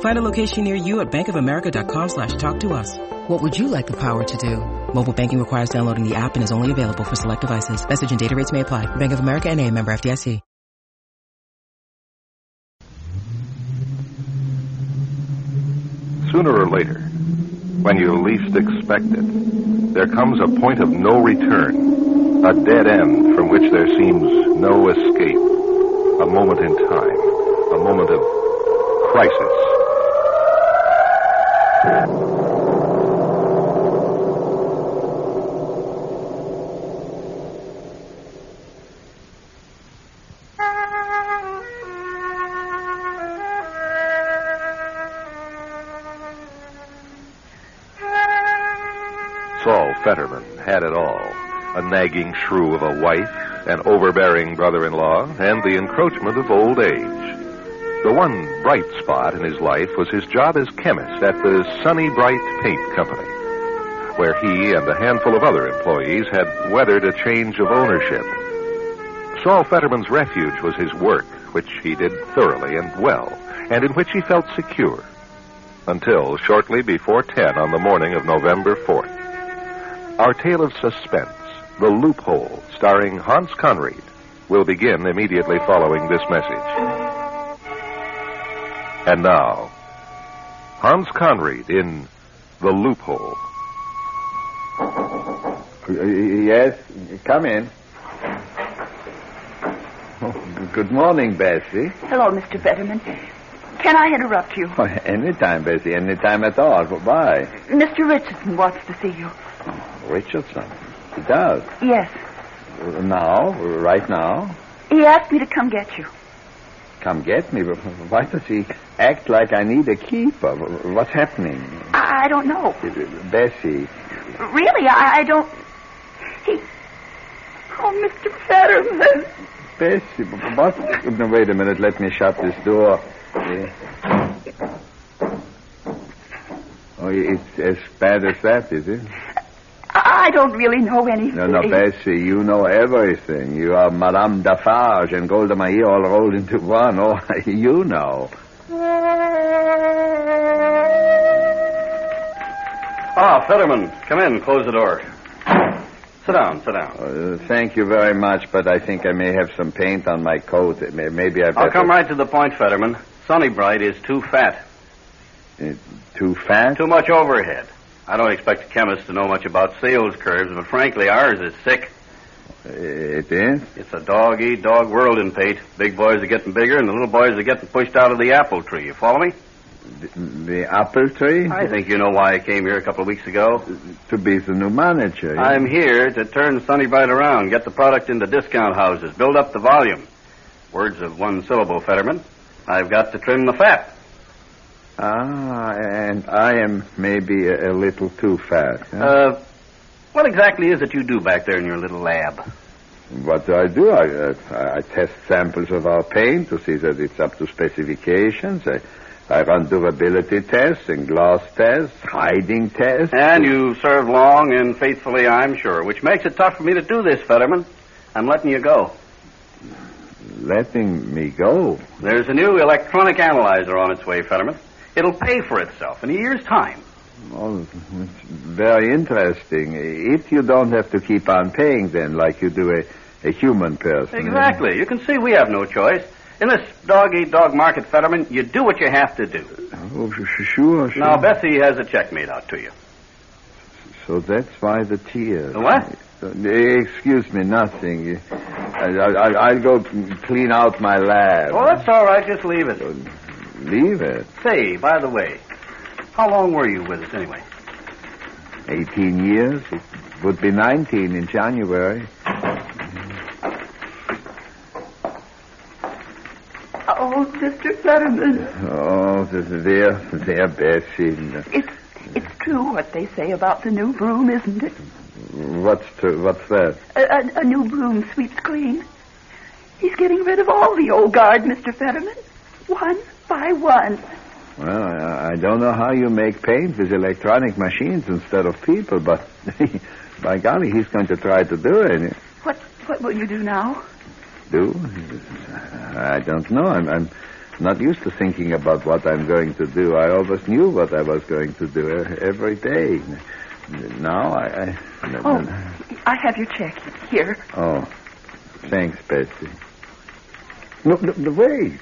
Find a location near you at bankofamerica.com slash talk to us. What would you like the power to do? Mobile banking requires downloading the app and is only available for select devices. Message and data rates may apply. Bank of America and a member FDIC. Sooner or later, when you least expect it, there comes a point of no return, a dead end from which there seems no escape, a moment in time, a moment of crisis. Saul Fetterman had it all a nagging shrew of a wife, an overbearing brother in law, and the encroachment of old age. The one bright spot in his life was his job as chemist at the Sunny Bright Paint Company, where he and a handful of other employees had weathered a change of ownership. Saul Fetterman's refuge was his work, which he did thoroughly and well, and in which he felt secure. Until shortly before 10 on the morning of November 4th. Our tale of suspense, The Loophole, starring Hans Conried, will begin immediately following this message. And now, Hans Conried in The Loophole. Yes, come in. Oh, good morning, Bessie. Hello, Mr. Fetterman. Can I interrupt you? Oh, anytime, Bessie, anytime at all. Why? Mr. Richardson wants to see you. Oh, Richardson. He does. Yes. Now? Right now? He asked me to come get you. Come get me? Why does he act like I need a keeper? What's happening? I, I don't know. Bessie. Really, I, I don't. He. Oh, Mr. Fetterman. Bessie, what? No, wait a minute. Let me shut this door. Oh, it's as bad as that, is it? I don't really know anything. No, no, Bessie, you know everything. You are Madame Defarge and Golda Meir all rolled into one. Oh, you know. Ah, Fetterman, come in. Close the door. Sit down, sit down. Uh, thank you very much, but I think I may have some paint on my coat. May- Maybe I better... I'll come right to the point, Fetterman. Sunny Bright is too fat. Uh, too fat? Too much overhead. I don't expect a chemist to know much about sales curves, but frankly, ours is sick. It is? It's a dog eat dog world in Pate. Big boys are getting bigger, and the little boys are getting pushed out of the apple tree. You follow me? The, the apple tree? I think you know why I came here a couple of weeks ago. To be the new manager. I'm here to turn Sunny Bright around, get the product into discount houses, build up the volume. Words of one syllable, Fetterman. I've got to trim the fat. Ah, and I am maybe a, a little too fat. huh? Uh, what exactly is it you do back there in your little lab? What do I do? I, uh, I test samples of our paint to see that it's up to specifications. I, I run durability tests and gloss tests, hiding tests. And you've served long and faithfully, I'm sure, which makes it tough for me to do this, Fetterman. I'm letting you go. Letting me go. There's a new electronic analyzer on its way, Fetterman. It'll pay for itself in a year's time. Oh, it's very interesting. If you don't have to keep on paying, then, like you do a, a human person. Exactly. You can see we have no choice. In this dog eat dog market, Fetterman, you do what you have to do. Oh, sh- sure, sure. Now, Bessie has a check made out to you. So that's why the tears. The what? Uh, excuse me, nothing. I, I, I'll go clean out my lab. Oh, that's all right. Just leave it. Uh, Leave it. Say, by the way, how long were you with us anyway? 18 years. It would be 19 in January. Oh, Mr. Fetterman. Oh, there, there, Bessie. It's it's true what they say about the new broom, isn't it? What's to, what's that? A, a, a new broom sweeps clean. He's getting rid of all the old guard, Mr. Fetterman. One by one. Well, I, I don't know how you make paint with electronic machines instead of people, but by golly, he's going to try to do it. What what will you do now? Do? I don't know. I'm, I'm not used to thinking about what I'm going to do. I always knew what I was going to do every day. Now I. I oh, I have your check here. Oh, thanks, Bessie. No, no, wait,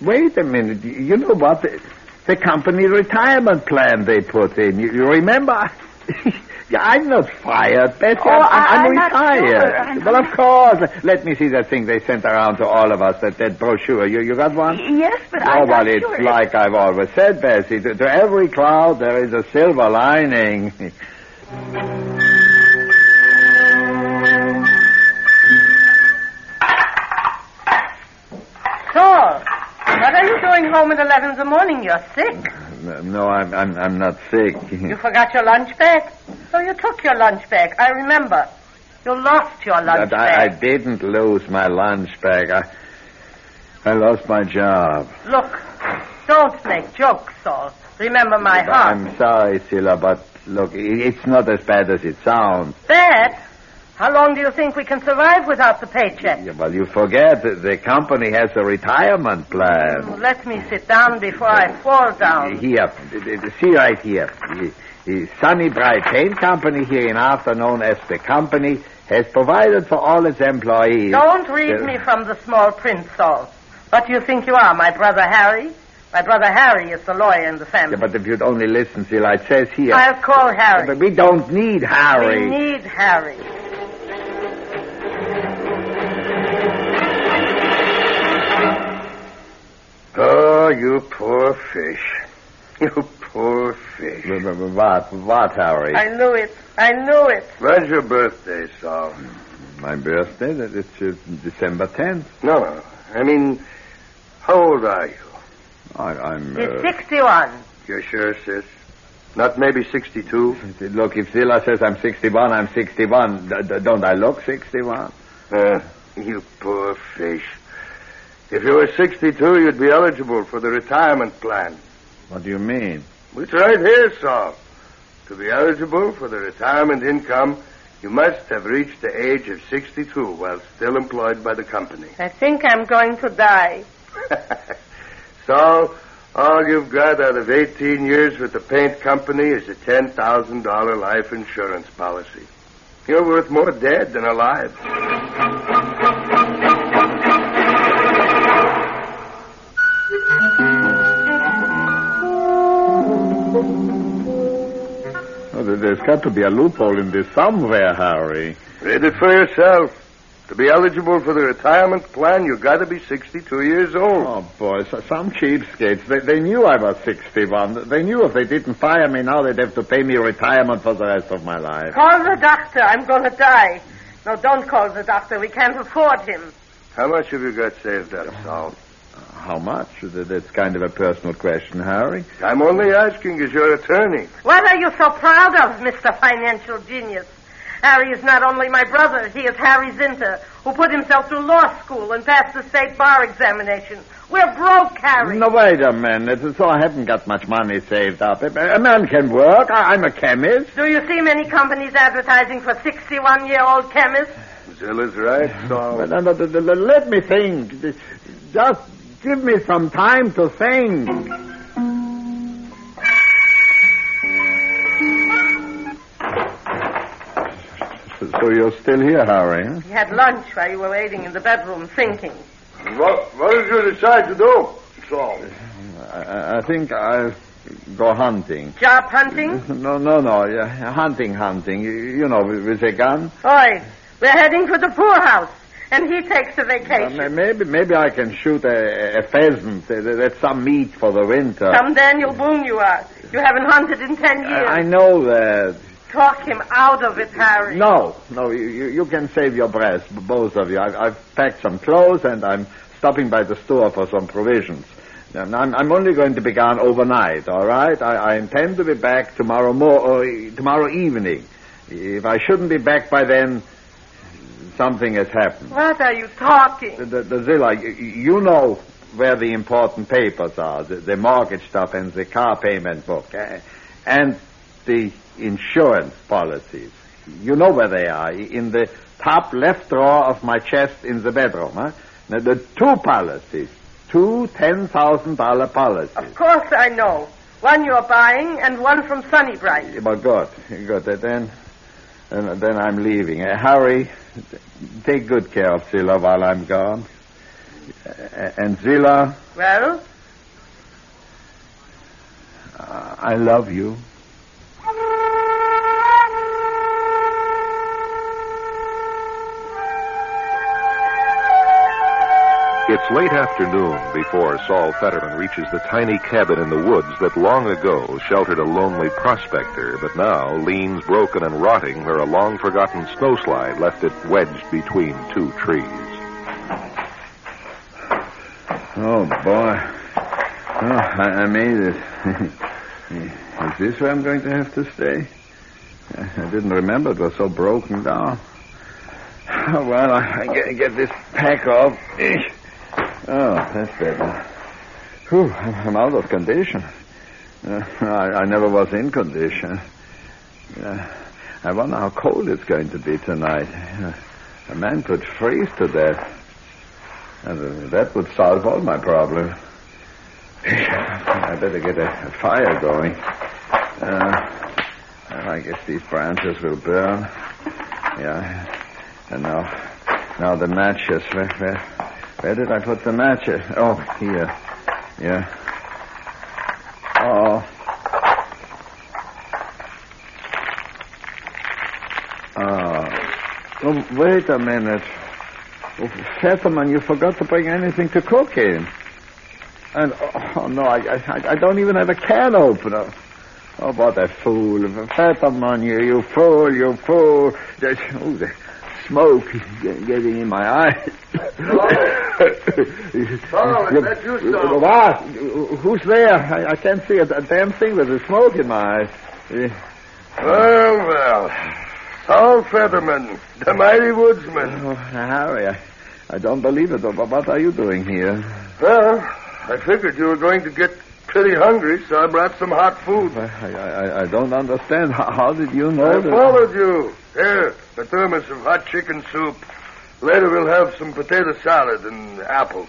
wait a minute. You know what? The, the company retirement plan they put in. You, you remember? I'm not fired, Bessie. Oh, I'm, I'm, I'm retired. Sure. Well, of course. Let me see that thing they sent around to all of us, that, that brochure. You, you got one? Yes, but oh, I'm well, it's sure. like I've always said, Bessie. To, to every cloud there is a silver lining. home at 11 in the morning? You're sick. no, I'm, I'm, I'm not sick. You forgot your lunch bag? So you took your lunch bag. I remember. You lost your lunch bag. I, I didn't lose my lunch bag. I, I lost my job. Look, don't make jokes, Saul. Remember my heart. I'm sorry, Zilla, but look, it's not as bad as it sounds. Bad? How long do you think we can survive without the paycheck? Yeah, well, you forget that the company has a retirement plan. Oh, let me sit down before I fall down. Here, see uh, right here. The, Sunny Bright Paint Company here in Arthur, known as the company, has provided for all its employees. Don't read the- me from the small print, Saul. What do you think you are, my brother Harry? My brother Harry is the lawyer in the family. Yeah, but if you'd only listen, Zilla, it says here. I'll call Harry. But we don't need Harry. We need Harry. You poor fish. You poor fish. W- w- What? What, Harry? I knew it. I knew it. When's your birthday, Saul? My birthday? that- It's uh, December 10th. No, no. I mean, how old are you? I, I'm. He's Uh, 61. You're sure, sis? Not maybe 62? look, if Zilla says I'm 61, I'm 61. D- d- don't I look 61? Uh, you poor fish. If you were 62, you'd be eligible for the retirement plan. What do you mean? It's right here, Saul. To be eligible for the retirement income, you must have reached the age of 62 while still employed by the company. I think I'm going to die. so, all you've got out of 18 years with the paint company is a $10,000 life insurance policy. You're worth more dead than alive. There- there's got to be a loophole in this somewhere, Harry. Read it for yourself. To be eligible for the retirement plan, you've got to be 62 years old. Oh, boy, so some cheapskates. They, they knew I was 61. They knew if they didn't fire me now, they'd have to pay me retirement for the rest of my life. Call the doctor. I'm going to die. No, don't call the doctor. We can't afford him. How much have you got saved up, Saul? How much? That's kind of a personal question, Harry. I'm only asking as your attorney. What are you so proud of, Mr. Financial Genius? Harry is not only my brother, he is Harry Zinter, who put himself through law school and passed the state bar examination. We're broke, Harry. No, wait a minute. So I haven't got much money saved up. A a man can work. I- I'm a chemist. Do you see many companies advertising for 61-year-old chemists? Zilla's right, Saul. But, uh, but, uh, let me think. Just give me some time to think. So you're still here, Harry? Huh? You had lunch while you were waiting in the bedroom thinking. What, what did you decide to do, Saul? I, I think I'll go hunting. Job hunting? No, no, no. Yeah, hunting, hunting. You, you know, with, with a gun. Oi, we're heading for the poorhouse, and he takes a Uh, vacation. ma- maybe, maybe I can shoot a, a pheasant. Uh, That's some meat for the winter. Some Daniel Boone you are. You haven't hunted in ten years. I, know that. Talk him out of it, Harry. No, no, you, you can save your breath, both of you. I've, I've packed some clothes and I'm stopping by the store for some provisions. I'm, I'm only going to be gone overnight, all right? I, I intend to be back tomorrow mo- or, tomorrow evening. If I shouldn't be back by then, something has happened. What are you talking? The, the, the Zilla, you, you know where the important papers are, the, the mortgage stuff and the car payment book, eh, and the insurance policies. You know where they are, in the top left drawer of my chest in the bedroom. Huh? Now, the two policies, two $10,000 policies. Of course I know. One you're buying and one from Sunny Sunnybright. But good, good. Then, then, then I'm leaving. Uh, Harry, take good care of Zilla while I'm gone. Uh, and Zilla, Well, uh, I love you. It's late afternoon before Saul Fetterman reaches the tiny cabin in the woods that long ago sheltered a lonely prospector, but now leans broken and rotting where a long forgotten snowslide left it wedged between two trees. Oh, boy. Oh, I, I made it. Is this where I'm going to have to stay? I didn't remember it was so broken down. Oh, well, I, I get, get this pack off. Oh, that's better. Whew, I'm out of condition. Uh, I, I never was in condition. Uh, I wonder how cold it's going to be tonight. Uh, a man could freeze to death. And uh, that would solve all my problems. I better get a, a fire going. Uh, I guess these branches will burn. Yeah. And now, now the matches. Where, where, where did I put the matches? Oh, here. Yeah. Oh. Oh, wait a minute. Oh, Fetterman, you forgot to bring anything to cook in. And, oh, no, I, I, I don't even have a can opener. Oh, what a fool. Fetterman, you, you fool, you fool. Oh, the smoke is getting in my eyes. Is that you, Saul? What? Who's there? I, I can't see a, a damn thing There's the smoke in my eyes. Eh, Well, well. Saul Fetterman, the mighty woodsman. Oh, Harry, I, I don't believe it. But what are you doing here? Well, I figured you were going to get pretty hungry, so I brought some hot food. I, I, I don't understand. How, how did you know I that? followed you. Here, a thermos of hot chicken soup. Later we'll have some potato salad and apples.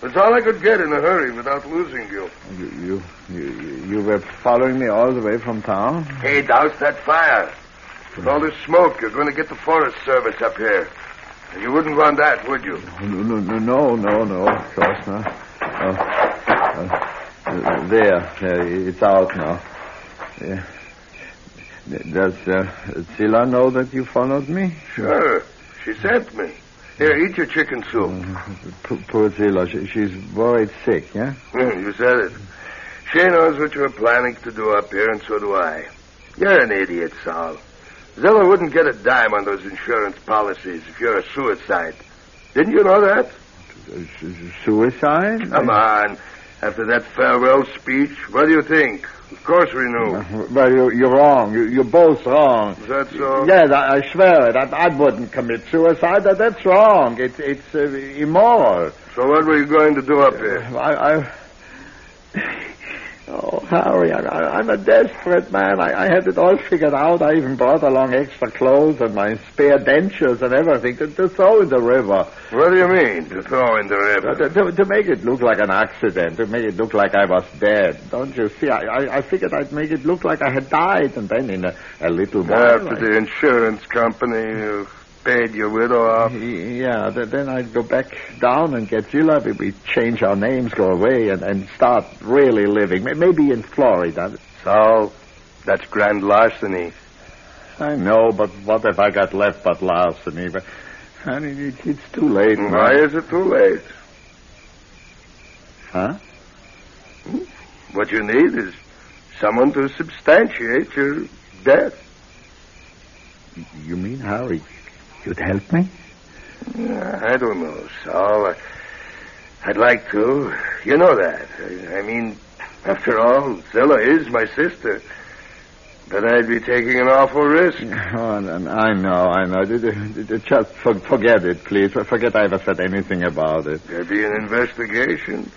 That's all I could get in a hurry without losing you. You, you, you, you were following me all the way from town? Hey, douse that fire. With all this smoke, you're going to get the Forest Service up here. And you wouldn't want that, would you? No, no, no, no, no, no, of course not. Uh, uh, there, there, it's out now. Yeah. Does uh, Zilla know that you followed me? Sure. She sent me. Here, eat your chicken soup. Poor, poor Zilla, she, she's worried sick, yeah? Hmm, you said it. She knows what you're planning to do up here, and so do I. You're an idiot, Saul. Zilla wouldn't get a dime on those insurance policies if you're a suicide. Didn't you know that? Suicide? Come on. After that farewell speech, what do you think? Of course we knew. Well, you, you're wrong. You, you're both wrong. Is that so? Yes, I, I swear it. I, I wouldn't commit suicide. That, that's wrong. It's it's uh, immoral. So what were you going to do up here? I, I oh, Harry, I, I, I'm a desperate man. I, I had it all figured out. I even brought along extra clothes and my spare dentures and everything to, to throw in the river. What do you mean, to throw in the Uh, river? To, to, to make it look like an accident, to make it look like I was dead. Don't you see? I, I, I figured I'd make it look like I had died, and then in a, a little while. After the insurance company, you your widow off? Yeah, then I'd go back down and get Zilla. We- We'd change our names, go away, and, and start really living. Maybe in Florida. So, that's grand larceny. I know, but what have I got left but larceny? But, honey, it, it's too late. now. Why is it too late? Huh? What you need is someone to substantiate your death. You mean, Harry, you'd help me? I don't know, Saul. I, I'd like to. You know that. I, I mean, after all, Zilla is my sister. But I'd be taking an awful risk. Oh, and, and I know, I know. Just forget it, please. Forget I ever said anything about it. There'd be an investigation.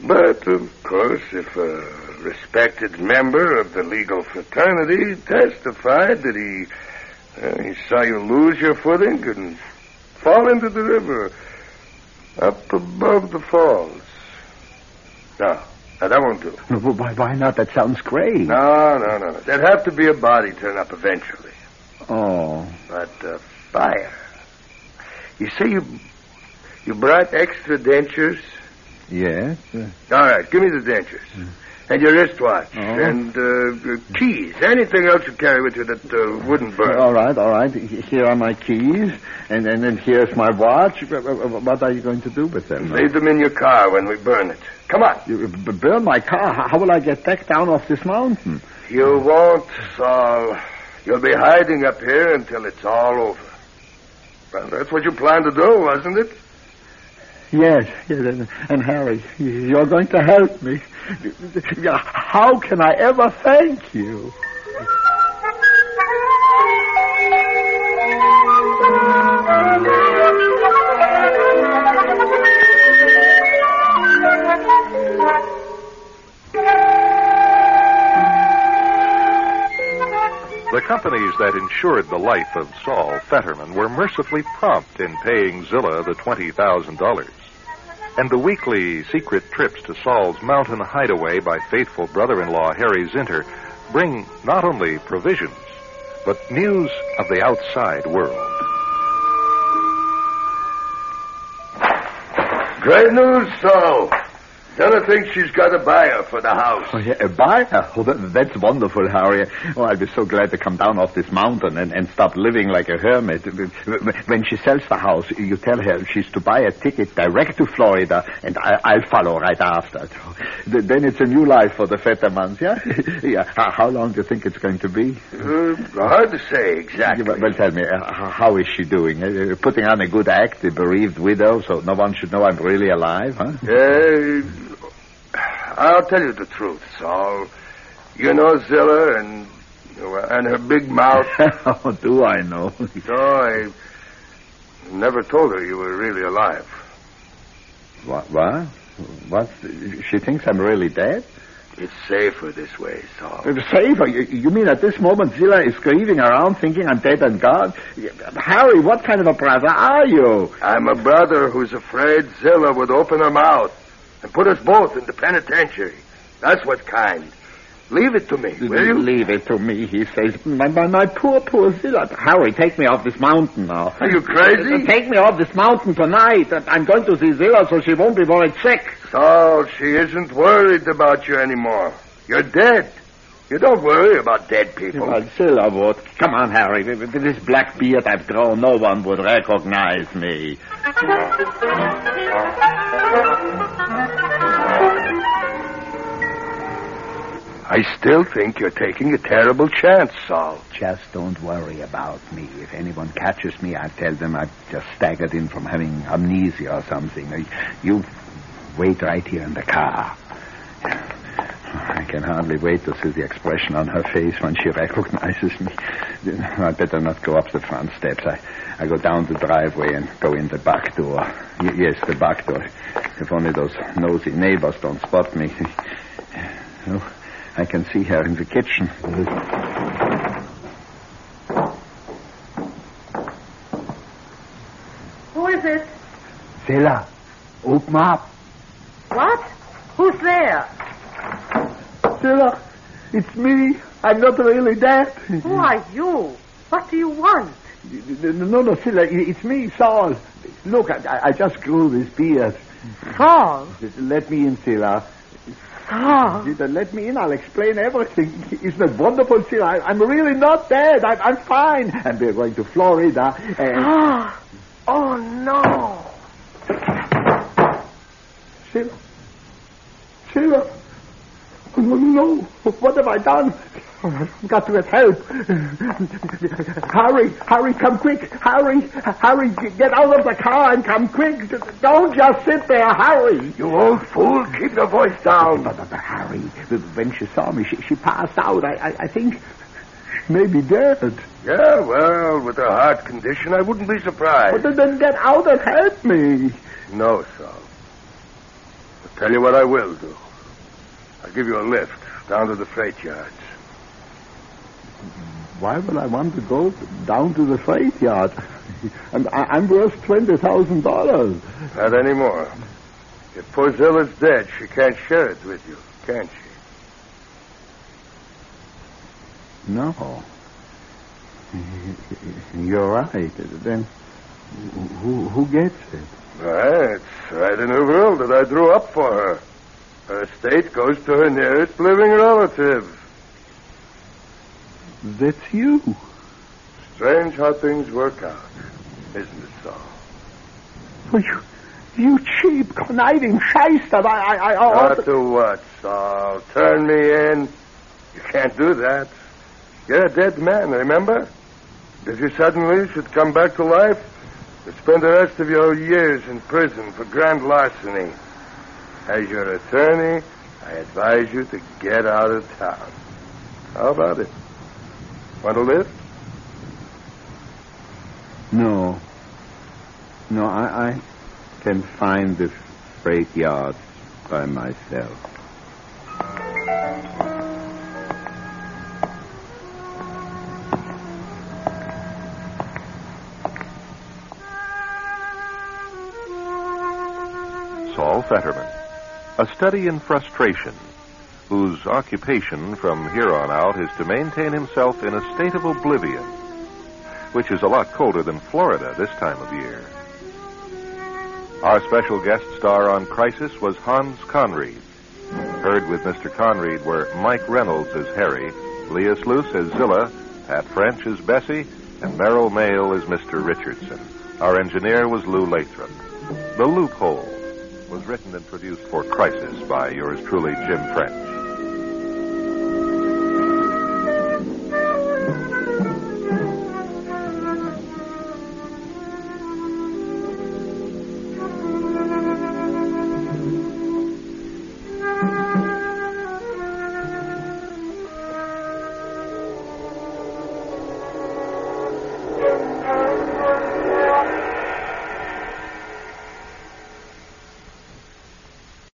But, of course, if a respected member of the legal fraternity testified that he, uh, he saw you lose your footing and fall into the river up above the falls. No, no that won't do. Well, Why, why not? That sounds great. No, no, no, no. There'd have to be a body turn up eventually. Oh. But uh, fire. You say you you brought extra dentures? Yes. Uh, All right, give me the dentures. And your wristwatch. Oh. And uh, uh, keys. Anything else you carry with you that uh, wouldn't burn. All right, all right. Here are my keys, and, and then here's my watch. Wh- wh- What are you going to do with them? Leave them in your car when we burn it. Come on. You burn my car. How- How will I get back down off this mountain? You won't, Saul. You'll be hiding up here until it's all over. Well, that's what you planned to do, wasn't it? Yes, yes, and, Harry, you're going to help me. How can I ever thank you? The companies that insured the life of Saul Fetterman were mercifully prompt in paying Zilla the $20,000. And the weekly secret trips to Saul's mountain hideaway by faithful brother-in-law Harry Zinter bring not only provisions, but news of the outside world. Great news, Saul. Della thinks she's got a buyer for the house. Oh, yeah, a buyer? Oh, that, that's wonderful, Harry. Oh, I'll be so glad to come down off this mountain and, and stop living like a hermit. When she sells the house, you tell her she's to buy a ticket direct to Florida, and I, I'll follow right after. Then it's a new life for the Fettermans, yeah? yeah. How, long do you think it's going to be? Uh, hard to say exactly. Yeah, well, tell me, uh, how is she doing? Uh, putting on a good act, the bereaved widow, so no one should know I'm really alive, huh? Uh, I'll tell you the truth, Saul. You know Zilla and and her big mouth. How do I know? No, I never told her you were really alive. What? What? What? She thinks I'm really dead? It's safer this way, Saul. Uh, Safer? You, you mean at this moment Zilla is grieving around thinking I'm dead and gone? Harry, what kind of a brother are you? I'm a brother who's afraid Zilla would open her mouth and put us both in the penitentiary. That's what's kind. Leave it to me, will you? Leave it to me, he says. My, my, my poor, poor Zilla. Harry, take me off this mountain now. Are you crazy? Uh, take me off this mountain tonight. Uh, I'm going to see Zilla so she won't be worried sick. Saul, she isn't worried about you anymore. You're dead. You don't worry about dead people. Well, Zilla would. Come on, Harry. With this black beard I've grown, no one would recognize me. I still think you're taking a terrible chance, Saul. Just don't worry about me. If anyone catches me, I'll tell them I've just staggered in from having amnesia or something. You wait right here in the car. I can hardly wait to see the expression on her face when she recognizes me. I better not go up the front steps. I, I go down the driveway and go in the back door. Y- yes, the back door. If only those nosy neighbors don't spot me. Oh, I can see her in the kitchen. Who is it? Zilla, open up. What? Who's there? Zilla, it's me. I'm not really dead. Who are you? What do you want? No, no, Zilla, it's me, Saul. Look, I, I just grew this beard. Saul? Let me in, Zilla. Saul? Let me in. I'll explain everything. Isn't it wonderful, Zilla? I, am really not dead. I, I'm fine. And we're going to Florida. And... Ah! oh, no. Zilla. Zilla. Oh, no. What have I done? I've got to get help. hurry, hurry, come quick. Hurry, hurry, get out of the car and come quick. Don't just sit there, hurry. You old fool, keep your voice down. But, but, but hurry. When she saw me, she, she passed out. I, I, I think she may be dead. Yeah, well, with her heart condition, I wouldn't be surprised. But then get out and help me. No, Saul. I'll tell you what I will do. I'll give you a lift down to the freight yards. Why would I want to go down to the freight yard? I'm, I'm worth $20,000. Not anymore. If poor Zilla's dead, she can't share it with you, can she? No. You're right. Then who, who gets it? Well, it's right in the will that I drew up for her. Her estate goes to her nearest living relative. That's you. Strange how things work out, isn't it, Saul? Well, you, you cheap, conniving shyster. I, I, I ought Not to what, Saul? Turn me in. You can't do that. You're a dead man, remember? If you suddenly should come back to life, you'd spend the rest of your years in prison for grand larceny. As your attorney, I advise you to get out of town. How about it? Want to live? No. No, I, I can find the freight yards by myself. Saul Fetterman, a study in frustration whose occupation from here on out is to maintain himself in a state of oblivion, which is a lot colder than Florida this time of year. Our special guest star on Crisis was Hans Conried. Heard with Mr. Conried were Mike Reynolds as Harry, Leah Sluice as Zilla, Pat French as Bessie, and Merrill Mail as Mr. Richardson. Our engineer was Lou Lathrop. The Loophole was written and produced for Crisis by yours truly, Jim French.